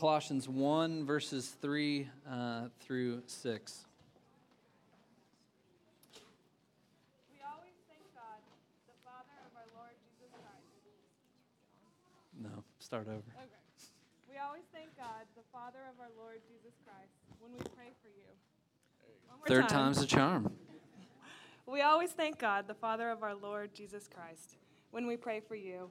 Colossians 1, verses 3 uh, through 6. We always thank God, the Father of our Lord Jesus Christ. No, start over. Okay. We always thank God, the Father of our Lord Jesus Christ, when we pray for you. More Third time. time's a charm. We always thank God, the Father of our Lord Jesus Christ, when we pray for you,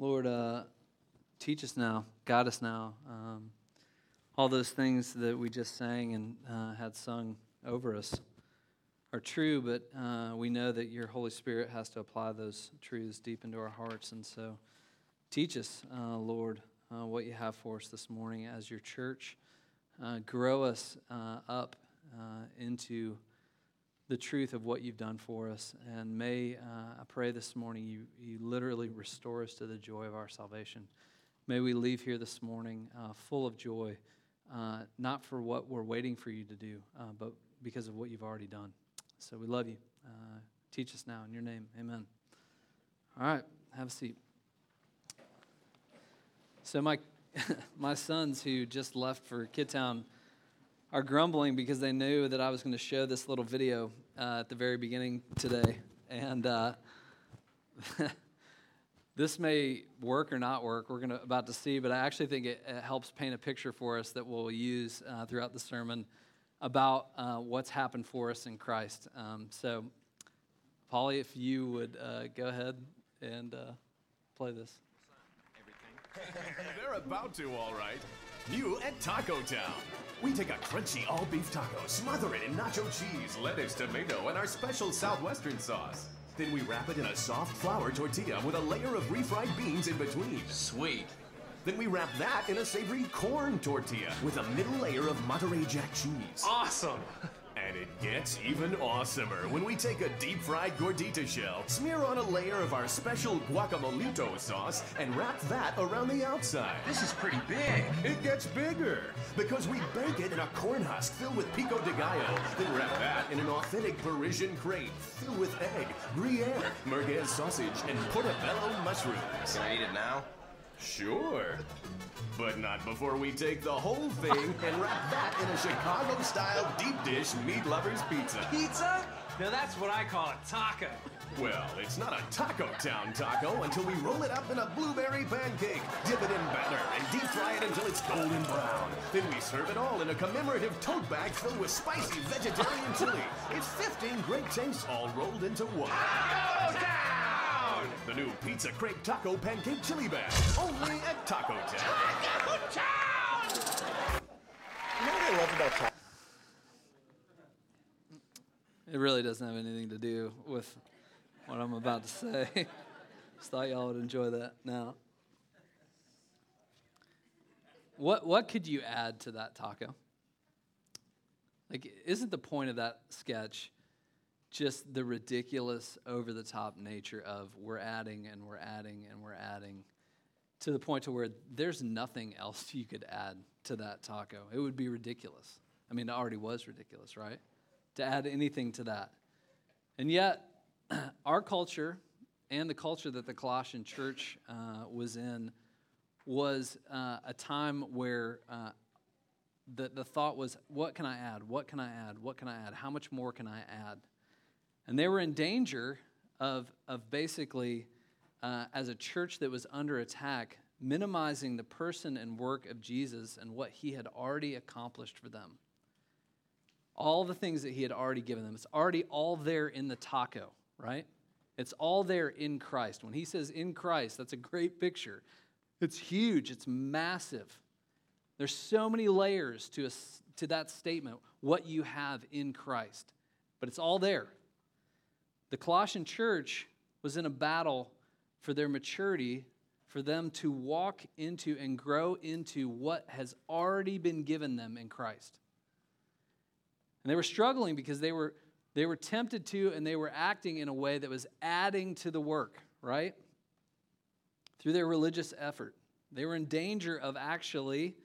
Lord, uh, teach us now, guide us now. Um, all those things that we just sang and uh, had sung over us are true, but uh, we know that your Holy Spirit has to apply those truths deep into our hearts. And so teach us, uh, Lord, uh, what you have for us this morning as your church. Uh, grow us uh, up uh, into the truth of what you've done for us. And may, uh, I pray this morning, you, you literally restore us to the joy of our salvation. May we leave here this morning uh, full of joy, uh, not for what we're waiting for you to do, uh, but because of what you've already done. So we love you. Uh, teach us now in your name. Amen. All right, have a seat. So, my, my sons who just left for Kidtown are grumbling because they knew that I was going to show this little video uh, at the very beginning today. And uh, this may work or not work. We're gonna, about to see, but I actually think it, it helps paint a picture for us that we'll use uh, throughout the sermon about uh, what's happened for us in Christ. Um, so, Polly, if you would uh, go ahead and uh, play this. They're about to, all right. New at Taco Town. We take a crunchy all beef taco, smother it in nacho cheese, lettuce, tomato, and our special southwestern sauce. Then we wrap it in a soft flour tortilla with a layer of refried beans in between. Sweet. Then we wrap that in a savory corn tortilla with a middle layer of Monterey Jack cheese. Awesome. And it gets even awesomer when we take a deep fried gordita shell, smear on a layer of our special guacamolito sauce, and wrap that around the outside. This is pretty big. It gets bigger because we bake it in a corn husk filled with pico de gallo, then wrap that in an authentic Parisian crepe filled with egg, gruyere, merguez sausage, and portobello mushrooms. Can I eat it now? Sure. But not before we take the whole thing and wrap that in a Chicago style deep dish meat lovers pizza. Pizza? Now that's what I call a taco. Well, it's not a Taco Town taco until we roll it up in a blueberry pancake, dip it in batter, and deep fry it until it's golden brown. Then we serve it all in a commemorative tote bag filled with spicy vegetarian chili. It's 15 great tastes all rolled into one. Taco Town! The new Pizza Crepe Taco Pancake Chili Bag, only at Taco Town. Taco Town! You know what I love about Taco? It really doesn't have anything to do with what I'm about to say. Just thought y'all would enjoy that now. What, what could you add to that taco? Like, isn't the point of that sketch just the ridiculous, over the top nature of we're adding and we're adding and we're adding to the point to where there's nothing else you could add to that taco? It would be ridiculous. I mean, it already was ridiculous, right? To add anything to that. And yet, our culture and the culture that the Colossian church uh, was in was uh, a time where uh, the, the thought was, what can I add? What can I add? What can I add? How much more can I add? And they were in danger of, of basically, uh, as a church that was under attack, minimizing the person and work of Jesus and what he had already accomplished for them. All the things that he had already given them. It's already all there in the taco, right? It's all there in Christ. When he says in Christ, that's a great picture. It's huge, it's massive. There's so many layers to, a, to that statement, what you have in Christ, but it's all there. The Colossian church was in a battle for their maturity, for them to walk into and grow into what has already been given them in Christ. And they were struggling because they were, they were tempted to and they were acting in a way that was adding to the work, right? Through their religious effort. They were in danger of actually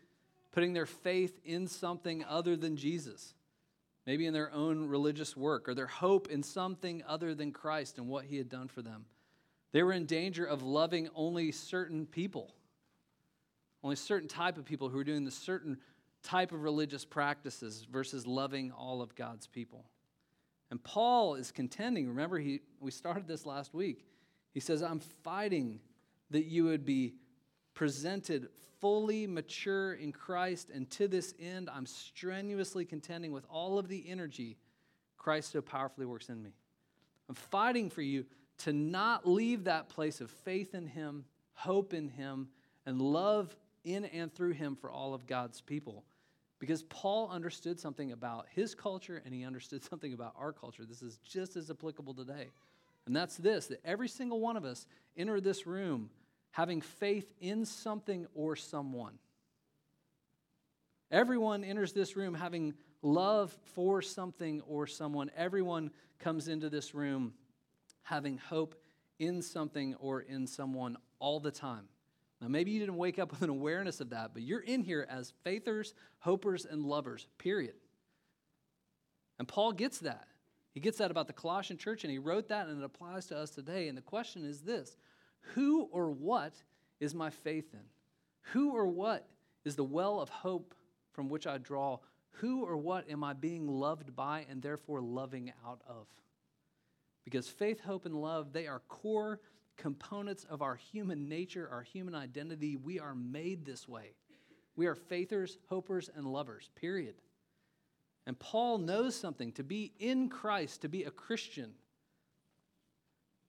putting their faith in something other than Jesus, maybe in their own religious work, or their hope in something other than Christ and what he had done for them. They were in danger of loving only certain people, only certain type of people who were doing the certain type of religious practices versus loving all of God's people. And Paul is contending. Remember, he, we started this last week. He says, I'm fighting that you would be presented fully mature in Christ, and to this end, I'm strenuously contending with all of the energy Christ so powerfully works in me. I'm fighting for you to not leave that place of faith in Him, hope in Him, and love in and through Him for all of God's people. Because Paul understood something about his culture and he understood something about our culture. This is just as applicable today. And that's this that every single one of us enter this room having faith in something or someone. Everyone enters this room having love for something or someone. Everyone comes into this room having hope in something or in someone all the time. Now, maybe you didn't wake up with an awareness of that, but you're in here as faithers, hopers, and lovers, period. And Paul gets that. He gets that about the Colossian church, and he wrote that, and it applies to us today. And the question is this who or what is my faith in? Who or what is the well of hope from which I draw? Who or what am I being loved by and therefore loving out of? Because faith, hope, and love, they are core components of our human nature, our human identity. We are made this way. We are faithers, hopers, and lovers, period. And Paul knows something to be in Christ, to be a Christian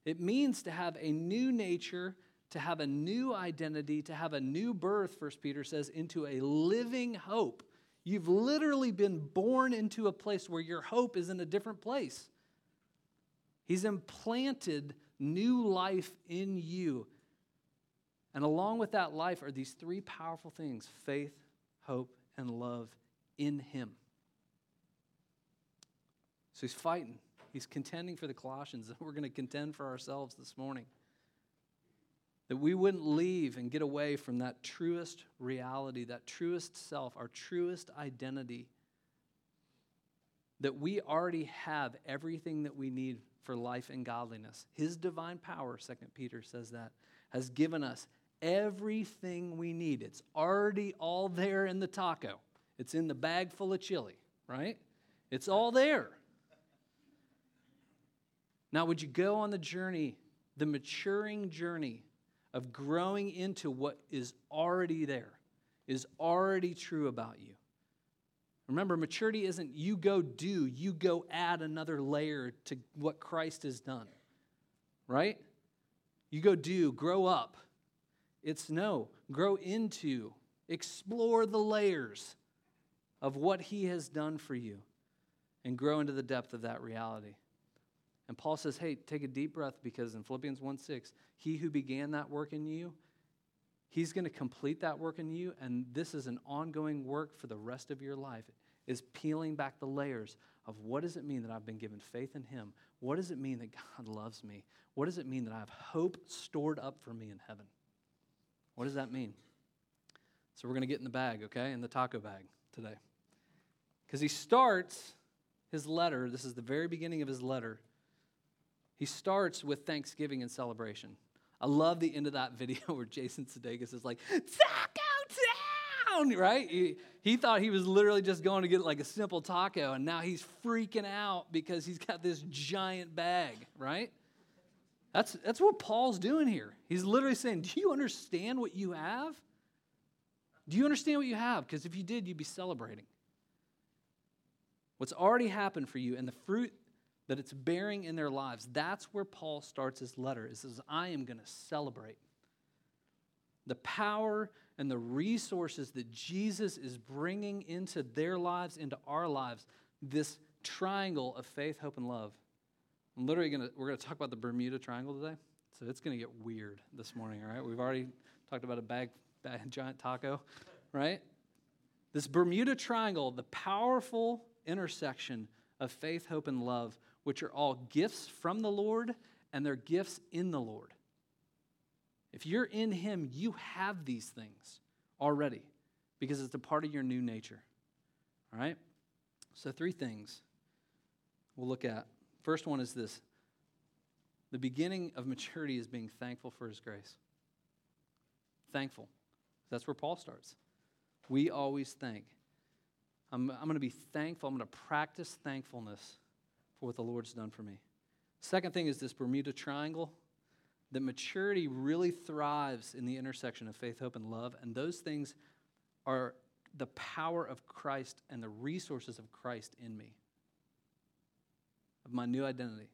it means to have a new nature, to have a new identity, to have a new birth, First Peter says, into a living hope. You've literally been born into a place where your hope is in a different place. He's implanted new life in you. And along with that life are these three powerful things faith, hope, and love in Him. So he's fighting. He's contending for the Colossians, and we're going to contend for ourselves this morning. That we wouldn't leave and get away from that truest reality, that truest self, our truest identity. That we already have everything that we need for life and godliness. His divine power, Second Peter says that, has given us everything we need. It's already all there in the taco, it's in the bag full of chili, right? It's all there. Now, would you go on the journey, the maturing journey of growing into what is already there, is already true about you? Remember, maturity isn't you go do, you go add another layer to what Christ has done, right? You go do, grow up. It's no, grow into, explore the layers of what He has done for you, and grow into the depth of that reality. And Paul says, hey, take a deep breath because in Philippians 1 6, he who began that work in you, he's going to complete that work in you. And this is an ongoing work for the rest of your life, is peeling back the layers of what does it mean that I've been given faith in him? What does it mean that God loves me? What does it mean that I have hope stored up for me in heaven? What does that mean? So we're going to get in the bag, okay, in the taco bag today. Because he starts his letter, this is the very beginning of his letter he starts with thanksgiving and celebration. I love the end of that video where Jason Sudeikis is like, Taco Town, right? He, he thought he was literally just going to get like a simple taco, and now he's freaking out because he's got this giant bag, right? That's, that's what Paul's doing here. He's literally saying, Do you understand what you have? Do you understand what you have? Because if you did, you'd be celebrating. What's already happened for you and the fruit that it's bearing in their lives. That's where Paul starts his letter. He says, I am going to celebrate the power and the resources that Jesus is bringing into their lives, into our lives, this triangle of faith, hope, and love. I'm literally going to, we're going to talk about the Bermuda Triangle today. So it's going to get weird this morning, all right? We've already talked about a bag, bag giant taco, right? This Bermuda Triangle, the powerful intersection of faith, hope, and love, which are all gifts from the Lord and they're gifts in the Lord. If you're in Him, you have these things already because it's a part of your new nature. All right? So, three things we'll look at. First one is this the beginning of maturity is being thankful for His grace. Thankful. That's where Paul starts. We always thank. I'm, I'm going to be thankful. I'm going to practice thankfulness for what the Lord's done for me. Second thing is this Bermuda Triangle that maturity really thrives in the intersection of faith, hope, and love. And those things are the power of Christ and the resources of Christ in me, of my new identity.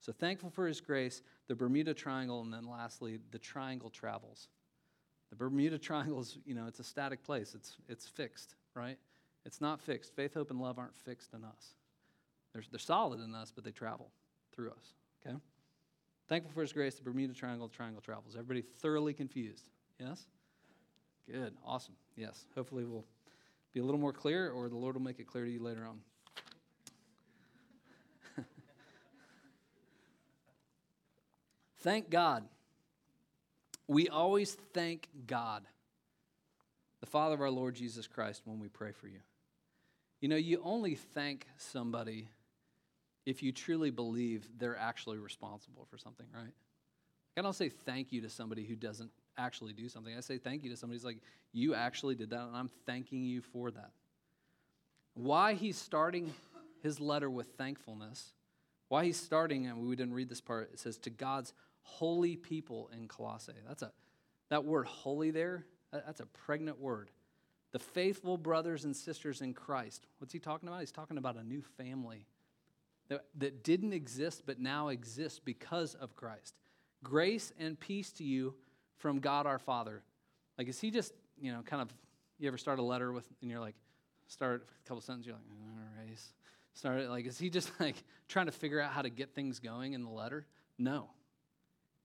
So thankful for his grace, the Bermuda Triangle, and then lastly, the triangle travels. The Bermuda Triangle is, you know, it's a static place. It's, it's fixed, right? It's not fixed. Faith, hope, and love aren't fixed in us. They're, they're solid in us, but they travel through us, okay? Thankful for his grace, the Bermuda Triangle, the triangle travels. Everybody thoroughly confused? Yes? Good, awesome. Yes. Hopefully we'll be a little more clear, or the Lord will make it clear to you later on. thank God. We always thank God, the Father of our Lord Jesus Christ, when we pray for you. You know, you only thank somebody if you truly believe they're actually responsible for something, right? I don't say thank you to somebody who doesn't actually do something. I say thank you to somebody who's like, you actually did that, and I'm thanking you for that. Why he's starting his letter with thankfulness, why he's starting, and we didn't read this part, it says, to God's holy people in Colossae. That's a, that word holy there, that's a pregnant word. The faithful brothers and sisters in Christ. What's he talking about? He's talking about a new family that, that didn't exist but now exists because of Christ. Grace and peace to you from God our Father. Like, is he just, you know, kind of, you ever start a letter with, and you're like, start a couple sentences, you're like, all right. Start like, is he just like trying to figure out how to get things going in the letter? No.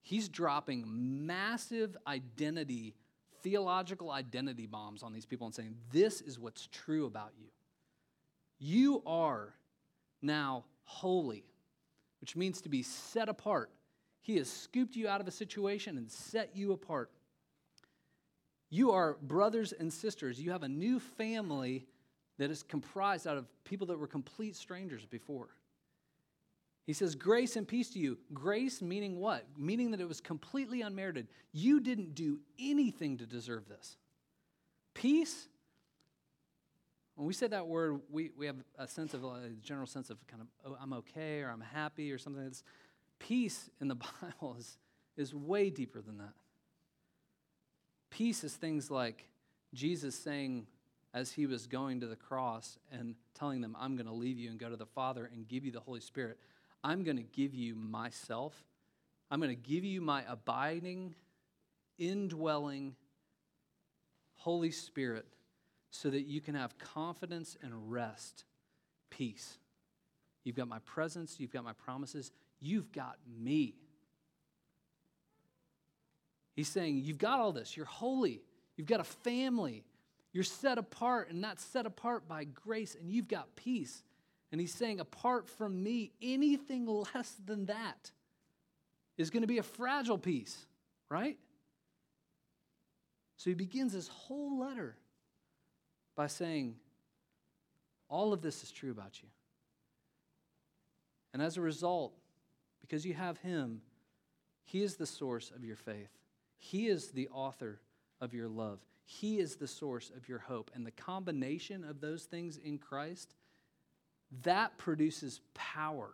He's dropping massive identity, theological identity bombs on these people and saying, this is what's true about you. You are now holy, which means to be set apart. He has scooped you out of a situation and set you apart. You are brothers and sisters. You have a new family that is comprised out of people that were complete strangers before. He says, Grace and peace to you. Grace meaning what? Meaning that it was completely unmerited. You didn't do anything to deserve this. Peace when we say that word, we, we have a sense of uh, a general sense of kind of, oh, I'm okay or I'm happy or something. That's, peace in the Bible is, is way deeper than that. Peace is things like Jesus saying, as he was going to the cross and telling them, I'm going to leave you and go to the Father and give you the Holy Spirit, I'm going to give you myself. I'm going to give you my abiding, indwelling Holy Spirit so that you can have confidence and rest, peace. You've got my presence, you've got my promises, you've got me. He's saying, You've got all this, you're holy, you've got a family, you're set apart, and not set apart by grace, and you've got peace. And he's saying, Apart from me, anything less than that is going to be a fragile peace, right? So he begins his whole letter by saying, All of this is true about you. And as a result, because you have Him, He is the source of your faith, He is the author of your love, He is the source of your hope. And the combination of those things in Christ, that produces power.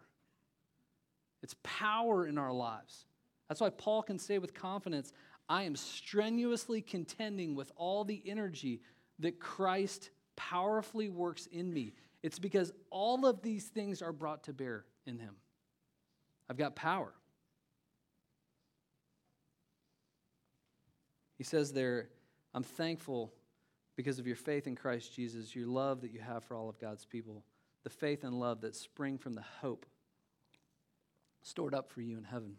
It's power in our lives. That's why Paul can say with confidence, I am strenuously contending with all the energy that Christ powerfully works in me. It's because all of these things are brought to bear in Him. I've got power. He says there, I'm thankful because of your faith in Christ Jesus, your love that you have for all of God's people, the faith and love that spring from the hope stored up for you in heaven.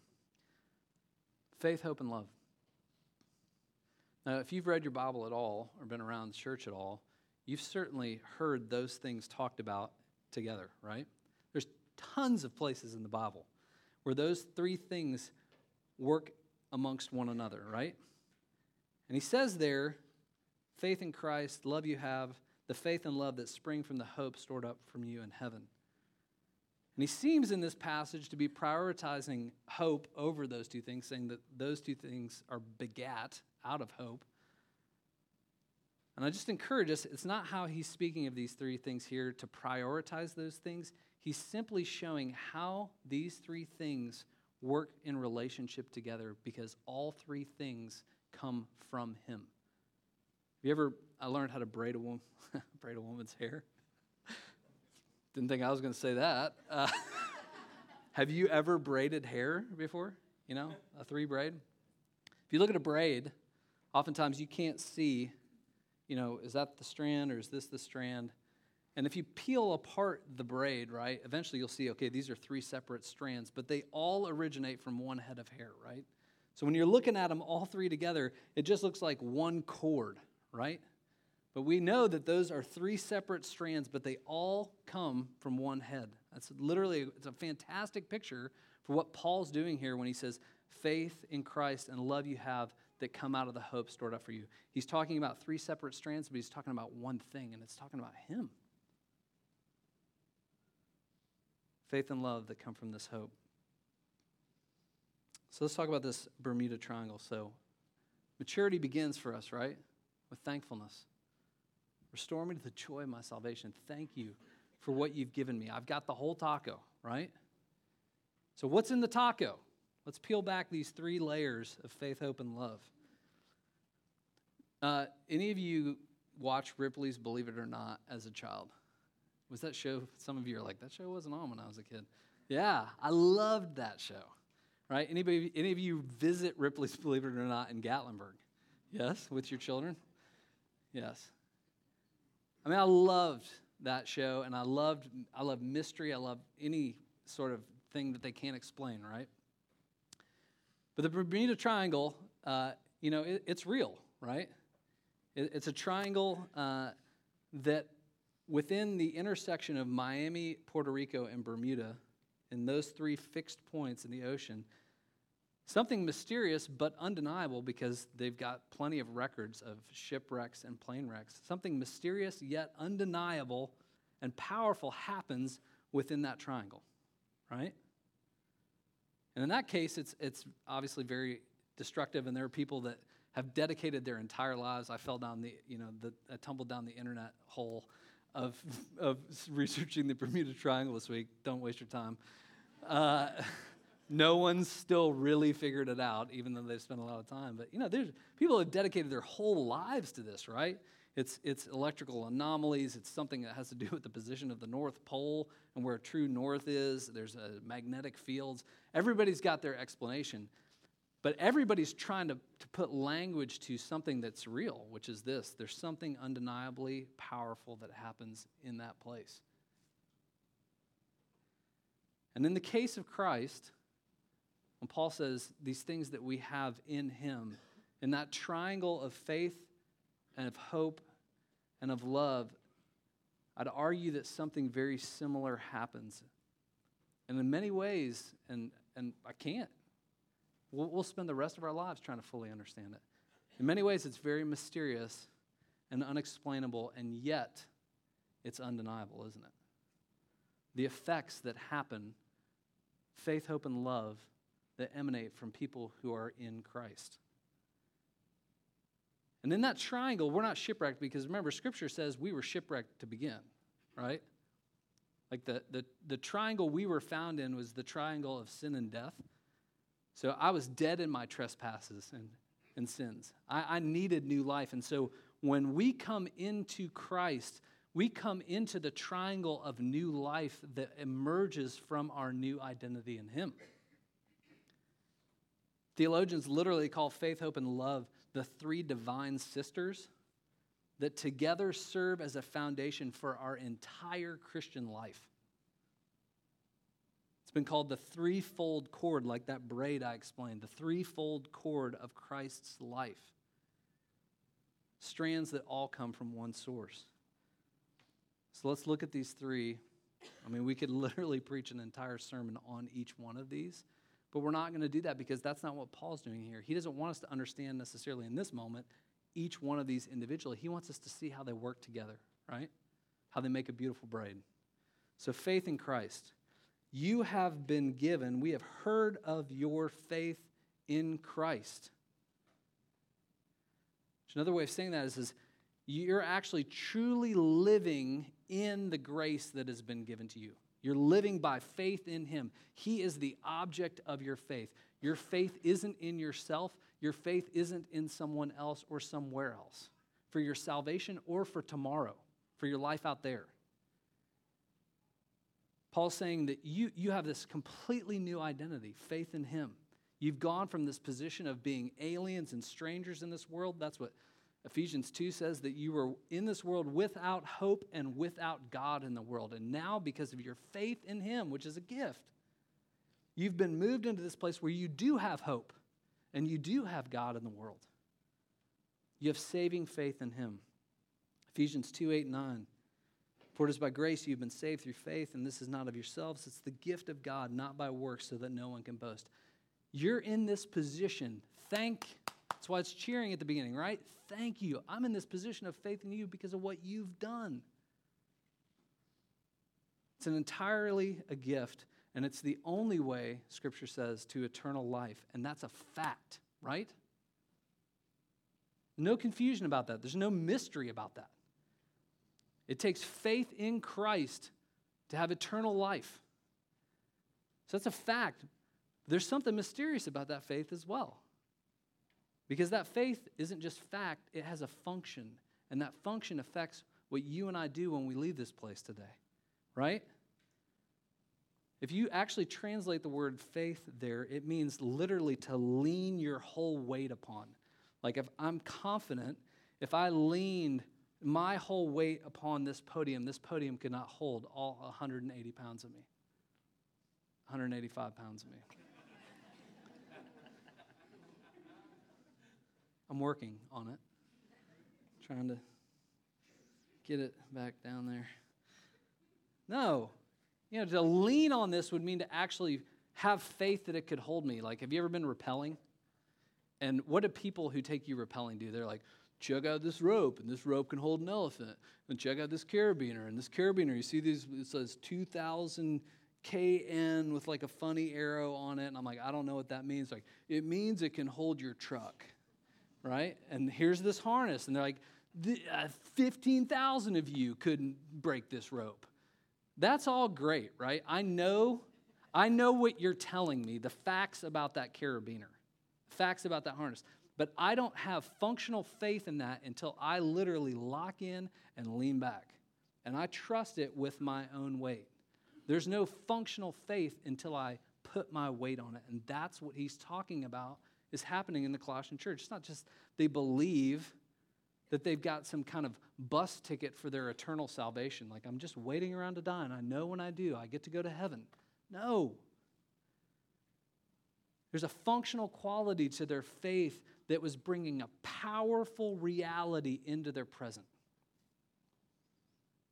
faith, hope, and love. Now, if you've read your Bible at all or been around church at all, you've certainly heard those things talked about together, right? There's tons of places in the Bible where those three things work amongst one another, right? And he says there, faith in Christ, love you have, the faith and love that spring from the hope stored up from you in heaven. And he seems in this passage to be prioritizing hope over those two things, saying that those two things are begat out of hope. And I just encourage us, it's not how he's speaking of these three things here to prioritize those things. He's simply showing how these three things work in relationship together because all three things come from him. Have you ever I learned how to braid a, woman, braid a woman's hair? Didn't think I was going to say that. Uh, have you ever braided hair before? You know, a three braid? If you look at a braid, oftentimes you can't see, you know, is that the strand or is this the strand? And if you peel apart the braid, right, eventually you'll see, okay, these are three separate strands, but they all originate from one head of hair, right? So when you're looking at them all three together, it just looks like one cord, right? But we know that those are three separate strands, but they all come from one head. That's literally it's a fantastic picture for what Paul's doing here when he says faith in Christ and love you have that come out of the hope stored up for you. He's talking about three separate strands, but he's talking about one thing, and it's talking about him. Faith and love that come from this hope. So let's talk about this Bermuda Triangle. So maturity begins for us, right? With thankfulness. Restore me to the joy of my salvation. Thank you for what you've given me. I've got the whole taco, right? So, what's in the taco? Let's peel back these three layers of faith, hope, and love. Uh, any of you watch Ripley's Believe It or Not as a child? Was that show? Some of you are like, that show wasn't on when I was a kid. Yeah, I loved that show. Right? Anybody, any of you visit Ripley's Believe It or Not in Gatlinburg? Yes, with your children? Yes. I mean, I loved that show, and I loved I love mystery. I love any sort of thing that they can't explain, right? But the Bermuda Triangle, uh, you know, it, it's real, right? It, it's a triangle uh, that within the intersection of Miami, Puerto Rico, and Bermuda, in those three fixed points in the ocean, Something mysterious but undeniable because they've got plenty of records of shipwrecks and plane wrecks. Something mysterious yet undeniable and powerful happens within that triangle, right? And in that case, it's, it's obviously very destructive, and there are people that have dedicated their entire lives. I fell down the, you know, the, I tumbled down the internet hole of, of researching the Bermuda Triangle this week. Don't waste your time. Uh, no one's still really figured it out, even though they've spent a lot of time. But you know, there's people have dedicated their whole lives to this, right? It's it's electrical anomalies. It's something that has to do with the position of the North Pole and where true north is. There's uh, magnetic fields. Everybody's got their explanation, but everybody's trying to, to put language to something that's real, which is this: there's something undeniably powerful that happens in that place. And in the case of Christ, when Paul says these things that we have in him, in that triangle of faith and of hope and of love, I'd argue that something very similar happens. And in many ways, and, and I can't, we'll, we'll spend the rest of our lives trying to fully understand it. In many ways, it's very mysterious and unexplainable, and yet it's undeniable, isn't it? The effects that happen, faith, hope, and love, that emanate from people who are in Christ. And in that triangle, we're not shipwrecked because remember, Scripture says we were shipwrecked to begin, right? Like the, the, the triangle we were found in was the triangle of sin and death. So I was dead in my trespasses and, and sins. I, I needed new life. And so when we come into Christ, we come into the triangle of new life that emerges from our new identity in Him. Theologians literally call faith, hope, and love the three divine sisters that together serve as a foundation for our entire Christian life. It's been called the threefold cord, like that braid I explained, the threefold cord of Christ's life. Strands that all come from one source. So let's look at these three. I mean, we could literally preach an entire sermon on each one of these, but we're not going to do that because that's not what Paul's doing here. He doesn't want us to understand necessarily in this moment each one of these individually. He wants us to see how they work together, right? How they make a beautiful braid. So, faith in Christ. You have been given, we have heard of your faith in Christ. Another way of saying that is, is you're actually truly living in the grace that has been given to you. You're living by faith in Him. He is the object of your faith. Your faith isn't in yourself, your faith isn't in someone else or somewhere else for your salvation or for tomorrow, for your life out there. Paul's saying that you, you have this completely new identity, faith in Him. You've gone from this position of being aliens and strangers in this world. That's what Ephesians 2 says that you were in this world without hope and without God in the world. And now, because of your faith in Him, which is a gift, you've been moved into this place where you do have hope and you do have God in the world. You have saving faith in Him. Ephesians 2 8 9. For it is by grace you've been saved through faith, and this is not of yourselves. It's the gift of God, not by works, so that no one can boast. You're in this position. Thank that's why it's cheering at the beginning, right? Thank you. I'm in this position of faith in you because of what you've done. It's an entirely a gift, and it's the only way, Scripture says, to eternal life. And that's a fact, right? No confusion about that. There's no mystery about that. It takes faith in Christ to have eternal life. So that's a fact. There's something mysterious about that faith as well. Because that faith isn't just fact, it has a function. And that function affects what you and I do when we leave this place today, right? If you actually translate the word faith there, it means literally to lean your whole weight upon. Like if I'm confident, if I leaned my whole weight upon this podium, this podium could not hold all 180 pounds of me, 185 pounds of me. I'm working on it, trying to get it back down there. No, you know, to lean on this would mean to actually have faith that it could hold me. Like, have you ever been rappelling? And what do people who take you rappelling do? They're like, check out this rope, and this rope can hold an elephant. And check out this carabiner, and this carabiner, you see these, it says 2,000 KN with like a funny arrow on it. And I'm like, I don't know what that means. Like, it means it can hold your truck right? And here's this harness. And they're like, uh, 15,000 of you couldn't break this rope. That's all great, right? I know, I know what you're telling me, the facts about that carabiner, facts about that harness. But I don't have functional faith in that until I literally lock in and lean back. And I trust it with my own weight. There's no functional faith until I put my weight on it. And that's what he's talking about is happening in the Colossian church. It's not just they believe that they've got some kind of bus ticket for their eternal salvation. Like, I'm just waiting around to die, and I know when I do, I get to go to heaven. No. There's a functional quality to their faith that was bringing a powerful reality into their present.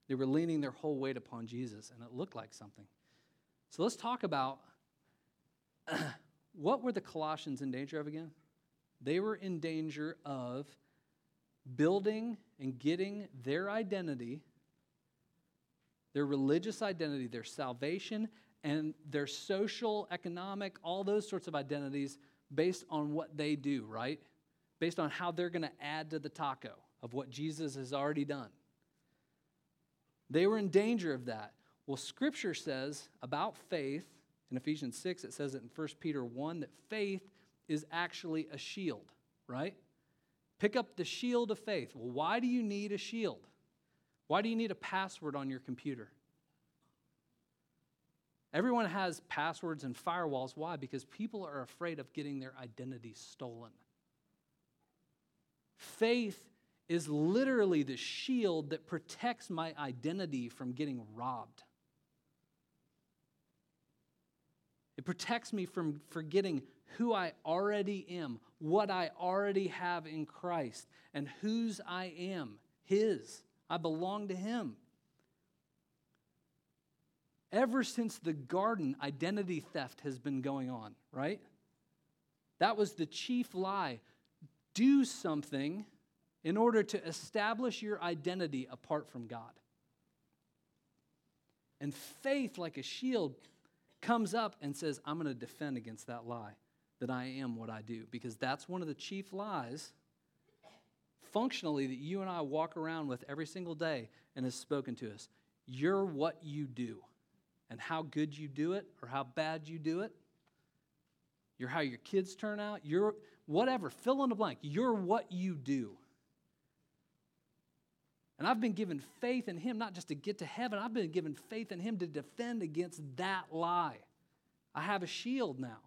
They were leaning their whole weight upon Jesus, and it looked like something. So let's talk about what were the Colossians in danger of again? They were in danger of building and getting their identity, their religious identity, their salvation, and their social, economic, all those sorts of identities based on what they do, right? Based on how they're going to add to the taco of what Jesus has already done. They were in danger of that. Well, Scripture says about faith in Ephesians 6, it says it in 1 Peter 1 that faith is actually a shield, right? Pick up the shield of faith. Well, why do you need a shield? Why do you need a password on your computer? Everyone has passwords and firewalls. Why? Because people are afraid of getting their identity stolen. Faith is literally the shield that protects my identity from getting robbed. It protects me from forgetting who I already am, what I already have in Christ, and whose I am His. I belong to Him. Ever since the garden, identity theft has been going on, right? That was the chief lie. Do something in order to establish your identity apart from God. And faith, like a shield, comes up and says, I'm going to defend against that lie that I am what I do. Because that's one of the chief lies, functionally, that you and I walk around with every single day and has spoken to us. You're what you do. And how good you do it or how bad you do it. You're how your kids turn out. You're whatever, fill in the blank. You're what you do. And I've been given faith in Him, not just to get to heaven, I've been given faith in Him to defend against that lie. I have a shield now.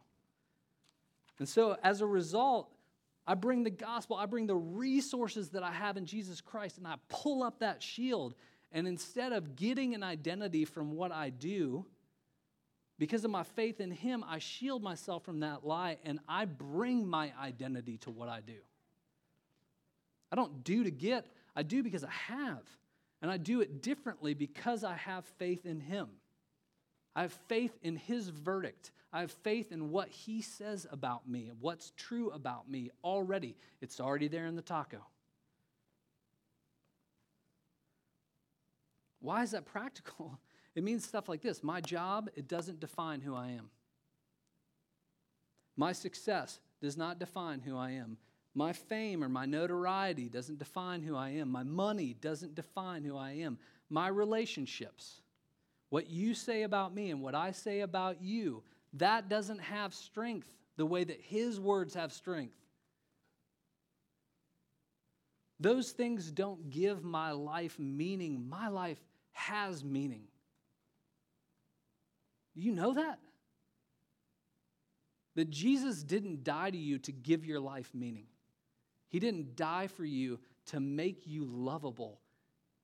And so as a result, I bring the gospel, I bring the resources that I have in Jesus Christ, and I pull up that shield. And instead of getting an identity from what I do, because of my faith in Him, I shield myself from that lie and I bring my identity to what I do. I don't do to get, I do because I have. And I do it differently because I have faith in Him. I have faith in His verdict. I have faith in what He says about me what's true about me already. It's already there in the taco. Why is that practical? It means stuff like this My job, it doesn't define who I am. My success does not define who I am. My fame or my notoriety doesn't define who I am. My money doesn't define who I am. My relationships, what you say about me and what I say about you, that doesn't have strength the way that His words have strength. Those things don't give my life meaning. My life has meaning. You know that? That Jesus didn't die to you to give your life meaning. He didn't die for you to make you lovable.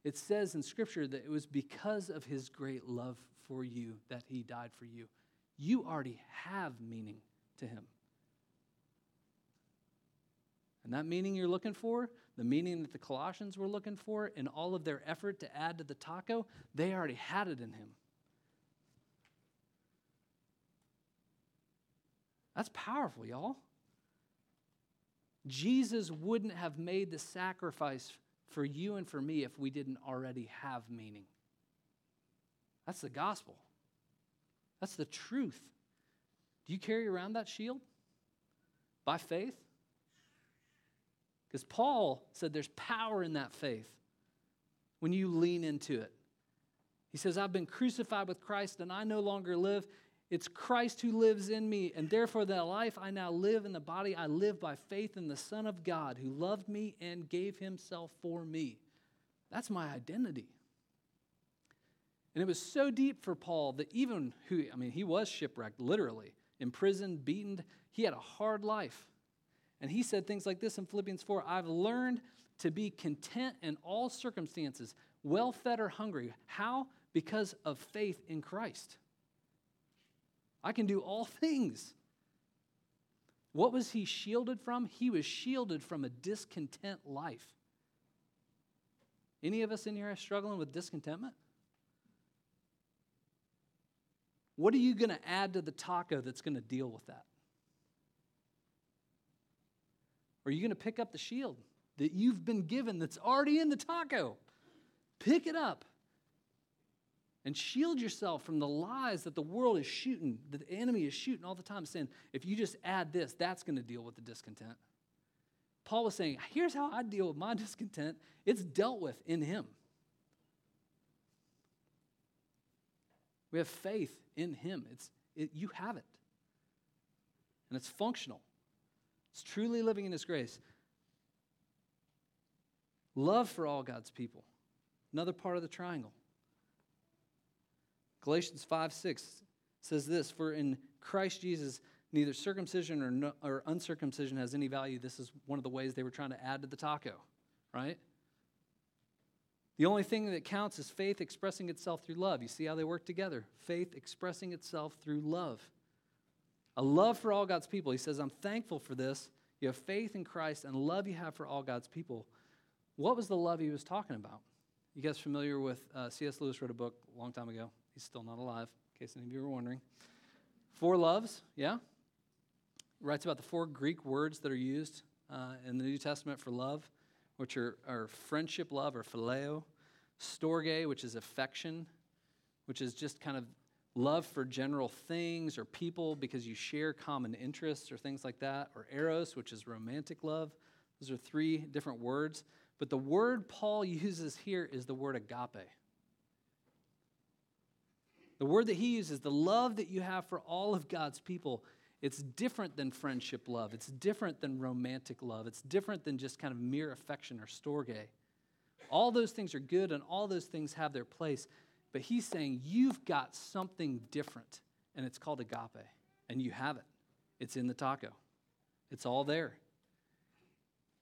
It says in Scripture that it was because of his great love for you that he died for you. You already have meaning to him. And that meaning you're looking for, the meaning that the Colossians were looking for in all of their effort to add to the taco, they already had it in him. That's powerful, y'all. Jesus wouldn't have made the sacrifice for you and for me if we didn't already have meaning. That's the gospel. That's the truth. Do you carry around that shield? By faith? Because Paul said there's power in that faith when you lean into it. He says, I've been crucified with Christ and I no longer live. It's Christ who lives in me, and therefore the life I now live in the body, I live by faith in the Son of God who loved me and gave himself for me. That's my identity. And it was so deep for Paul that even who, I mean, he was shipwrecked, literally, imprisoned, beaten. He had a hard life. And he said things like this in Philippians 4 I've learned to be content in all circumstances, well fed or hungry. How? Because of faith in Christ. I can do all things. What was he shielded from? He was shielded from a discontent life. Any of us in here are struggling with discontentment? What are you going to add to the taco that's going to deal with that? Are you going to pick up the shield that you've been given that's already in the taco? Pick it up and shield yourself from the lies that the world is shooting, that the enemy is shooting all the time, saying, if you just add this, that's going to deal with the discontent. Paul was saying, here's how I deal with my discontent it's dealt with in him. We have faith in him. It's, it, you have it. And it's functional. It's truly living in his grace. Love for all God's people. Another part of the triangle. Galatians 5 6 says this For in Christ Jesus, neither circumcision or, no, or uncircumcision has any value. This is one of the ways they were trying to add to the taco, right? The only thing that counts is faith expressing itself through love. You see how they work together? Faith expressing itself through love. A love for all God's people. He says, I'm thankful for this. You have faith in Christ and love you have for all God's people. What was the love he was talking about? You guys familiar with uh, C.S. Lewis wrote a book a long time ago. He's still not alive, in case any of you were wondering. Four loves, yeah? writes about the four Greek words that are used uh, in the New Testament for love, which are, are friendship love or phileo, storge, which is affection, which is just kind of love for general things or people because you share common interests or things like that, or eros, which is romantic love. Those are three different words. But the word Paul uses here is the word agape. The word that he uses, the love that you have for all of God's people, it's different than friendship love. It's different than romantic love. It's different than just kind of mere affection or storge. All those things are good and all those things have their place. But he's saying you've got something different, and it's called agape, and you have it. It's in the taco, it's all there.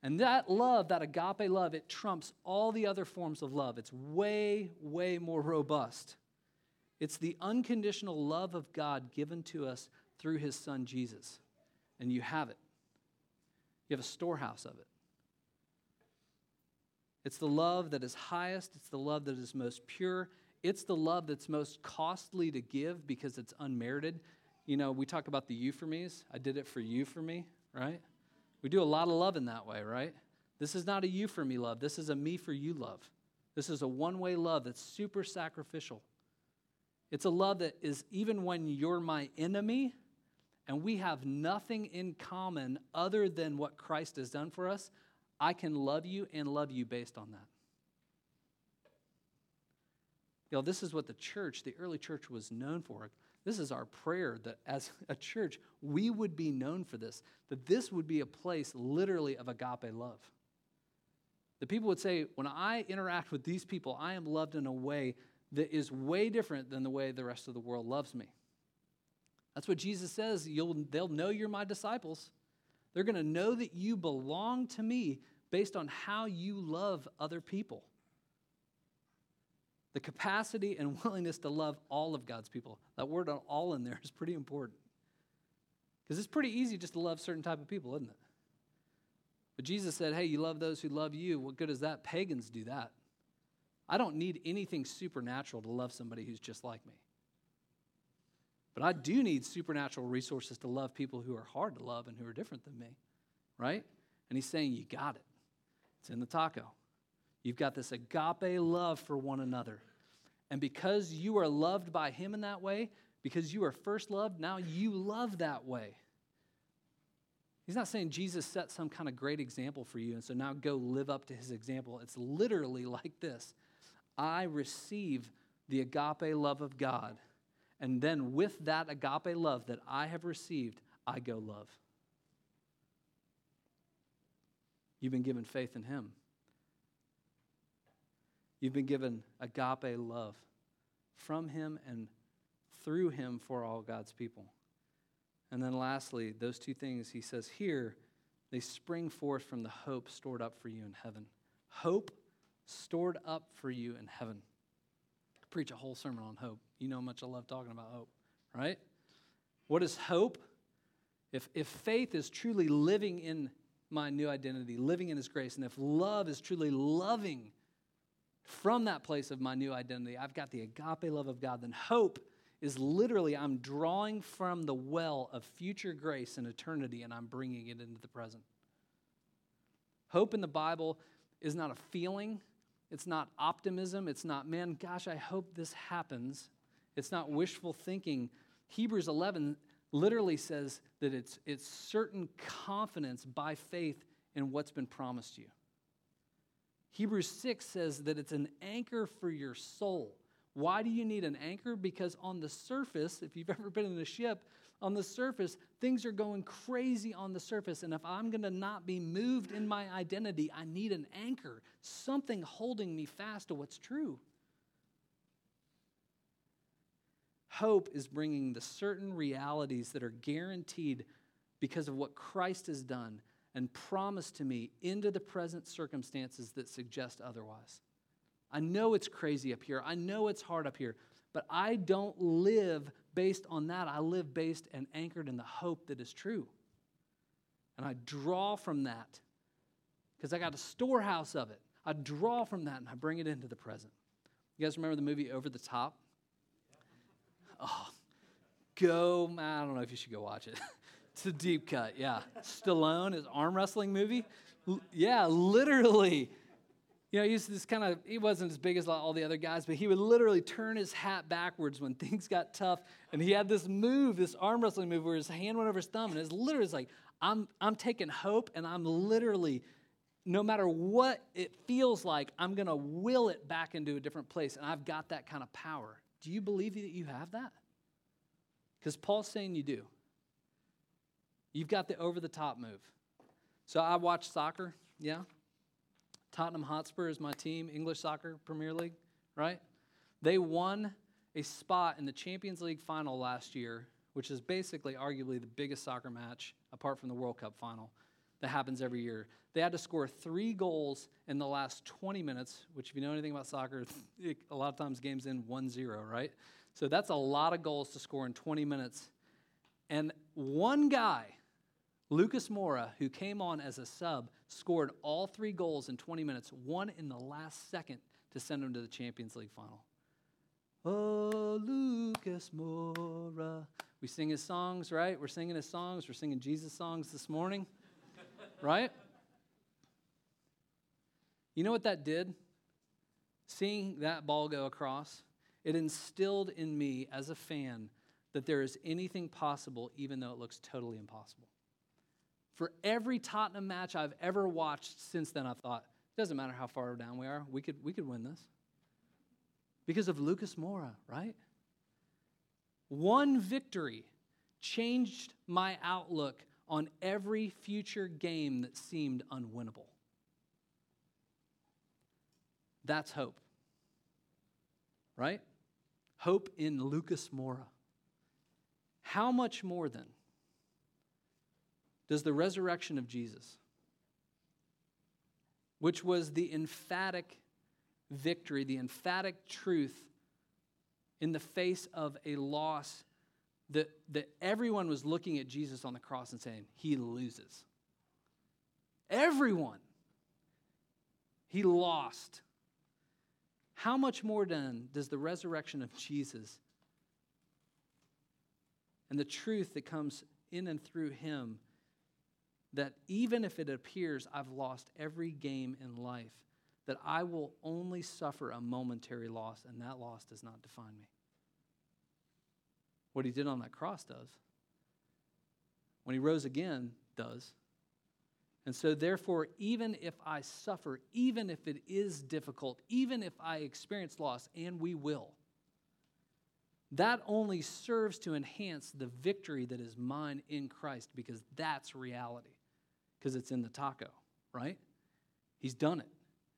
And that love, that agape love, it trumps all the other forms of love. It's way, way more robust. It's the unconditional love of God given to us through his son Jesus. And you have it. You have a storehouse of it. It's the love that is highest, it's the love that is most pure, it's the love that's most costly to give because it's unmerited. You know, we talk about the you for me's. I did it for you for me, right? We do a lot of love in that way, right? This is not a you for me love. This is a me for you love. This is a one way love that's super sacrificial. It's a love that is even when you're my enemy, and we have nothing in common other than what Christ has done for us, I can love you and love you based on that. You know, this is what the church, the early church, was known for. This is our prayer that as a church, we would be known for this, that this would be a place literally of agape love. The people would say, when I interact with these people, I am loved in a way that is way different than the way the rest of the world loves me. That's what Jesus says. You'll, they'll know you're my disciples. They're going to know that you belong to me based on how you love other people. The capacity and willingness to love all of God's people. That word all in there is pretty important. Because it's pretty easy just to love certain type of people, isn't it? But Jesus said, hey, you love those who love you. What good is that? Pagans do that. I don't need anything supernatural to love somebody who's just like me. But I do need supernatural resources to love people who are hard to love and who are different than me, right? And he's saying, You got it. It's in the taco. You've got this agape love for one another. And because you are loved by him in that way, because you are first loved, now you love that way. He's not saying Jesus set some kind of great example for you, and so now go live up to his example. It's literally like this I receive the agape love of God and then with that agape love that I have received, I go love. You've been given faith in Him. You've been given agape love from Him and through Him for all God's people. And then lastly, those two things He says here, they spring forth from the hope stored up for you in heaven. Hope stored up for you in heaven preach a whole sermon on hope. You know how much I love talking about hope, right? What is hope? If, if faith is truly living in my new identity, living in His grace, and if love is truly loving from that place of my new identity, I've got the agape love of God, then hope is literally I'm drawing from the well of future grace and eternity and I'm bringing it into the present. Hope in the Bible is not a feeling, it's not optimism. It's not, man, gosh, I hope this happens. It's not wishful thinking. Hebrews 11 literally says that it's, it's certain confidence by faith in what's been promised you. Hebrews 6 says that it's an anchor for your soul. Why do you need an anchor? Because on the surface, if you've ever been in a ship, on the surface, things are going crazy on the surface. And if I'm going to not be moved in my identity, I need an anchor, something holding me fast to what's true. Hope is bringing the certain realities that are guaranteed because of what Christ has done and promised to me into the present circumstances that suggest otherwise. I know it's crazy up here. I know it's hard up here, But I don't live based on that. I live based and anchored in the hope that is true. And I draw from that because I got a storehouse of it. I draw from that and I bring it into the present. You guys remember the movie Over the Top? Oh, go, I don't know if you should go watch it. it's a deep cut, yeah. Stallone, his arm wrestling movie. L- yeah, literally. You know, he's this kind of, he wasn't as big as all the other guys, but he would literally turn his hat backwards when things got tough. And he had this move, this arm wrestling move where his hand went over his thumb. And it's literally like, I'm, I'm taking hope and I'm literally, no matter what it feels like, I'm going to will it back into a different place. And I've got that kind of power. Do you believe that you have that? Because Paul's saying you do. You've got the over the top move. So I watch soccer, yeah. Tottenham Hotspur is my team, English Soccer Premier League, right? They won a spot in the Champions League final last year, which is basically arguably the biggest soccer match apart from the World Cup final that happens every year. They had to score three goals in the last 20 minutes, which, if you know anything about soccer, a lot of times games end 1 0, right? So that's a lot of goals to score in 20 minutes. And one guy, Lucas Moura, who came on as a sub, scored all three goals in 20 minutes, one in the last second to send them to the Champions League final. Oh, Lucas Moura. We sing his songs, right? We're singing his songs. We're singing Jesus songs this morning, right? You know what that did? Seeing that ball go across, it instilled in me as a fan that there is anything possible, even though it looks totally impossible. For every Tottenham match I've ever watched since then, I've thought, it doesn't matter how far down we are, we could, we could win this. Because of Lucas Moura, right? One victory changed my outlook on every future game that seemed unwinnable. That's hope, right? Hope in Lucas Moura. How much more then does the resurrection of Jesus, which was the emphatic victory, the emphatic truth in the face of a loss that, that everyone was looking at Jesus on the cross and saying, He loses. Everyone. He lost. How much more then does the resurrection of Jesus and the truth that comes in and through him that even if it appears I've lost every game in life, that I will only suffer a momentary loss, and that loss does not define me. What he did on that cross does. When he rose again, does. And so, therefore, even if I suffer, even if it is difficult, even if I experience loss, and we will, that only serves to enhance the victory that is mine in Christ because that's reality, because it's in the taco, right? He's done it,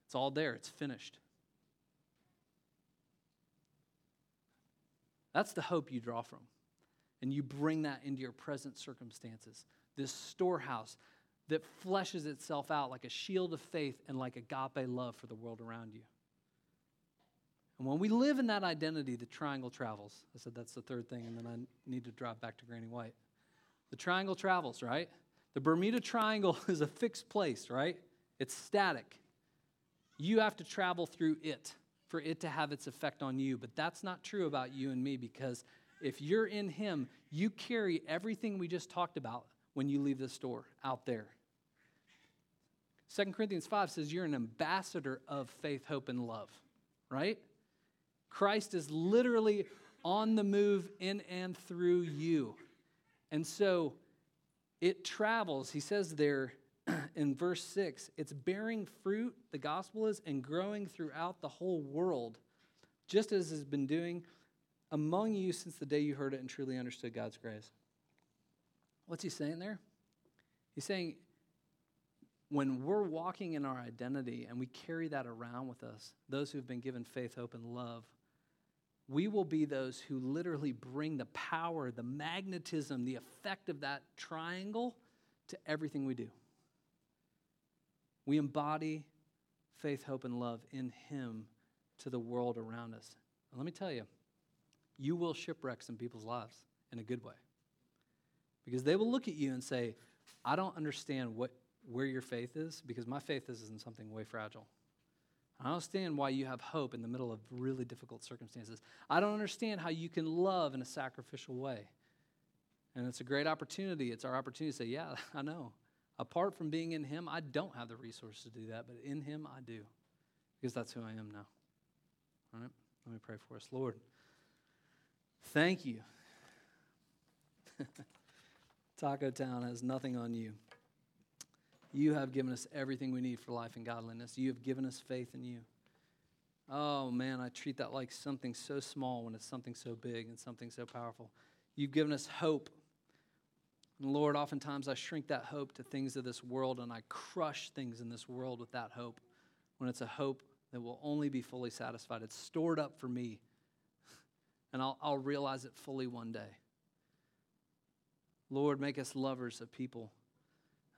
it's all there, it's finished. That's the hope you draw from. And you bring that into your present circumstances. This storehouse that fleshes itself out like a shield of faith and like agape love for the world around you. And when we live in that identity, the triangle travels. I said that's the third thing, and then I need to drop back to Granny White. The triangle travels, right? The Bermuda Triangle is a fixed place, right? It's static. You have to travel through it for it to have its effect on you. But that's not true about you and me because if you're in Him, you carry everything we just talked about when you leave the store out there. 2 Corinthians 5 says you're an ambassador of faith, hope, and love, right? Christ is literally on the move in and through you. And so it travels. He says there in verse 6 it's bearing fruit, the gospel is, and growing throughout the whole world, just as it's been doing among you since the day you heard it and truly understood God's grace. What's he saying there? He's saying when we're walking in our identity and we carry that around with us, those who've been given faith, hope, and love, we will be those who literally bring the power, the magnetism, the effect of that triangle to everything we do. We embody faith, hope, and love in Him to the world around us. And let me tell you, you will shipwreck some people's lives in a good way. Because they will look at you and say, I don't understand what, where your faith is because my faith is in something way fragile. I don't understand why you have hope in the middle of really difficult circumstances. I don't understand how you can love in a sacrificial way. And it's a great opportunity. It's our opportunity to say, Yeah, I know. Apart from being in Him, I don't have the resources to do that, but in Him, I do. Because that's who I am now. All right? Let me pray for us. Lord, thank you. Taco Town has nothing on you. You have given us everything we need for life and godliness. You have given us faith in you. Oh man, I treat that like something so small when it's something so big and something so powerful. You've given us hope. And Lord, oftentimes I shrink that hope to things of this world and I crush things in this world with that hope when it's a hope that will only be fully satisfied. It's stored up for me, and I'll, I'll realize it fully one day. Lord, make us lovers of people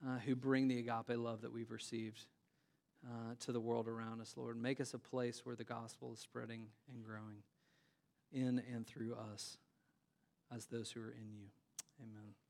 uh, who bring the agape love that we've received uh, to the world around us, Lord. Make us a place where the gospel is spreading and growing in and through us as those who are in you. Amen.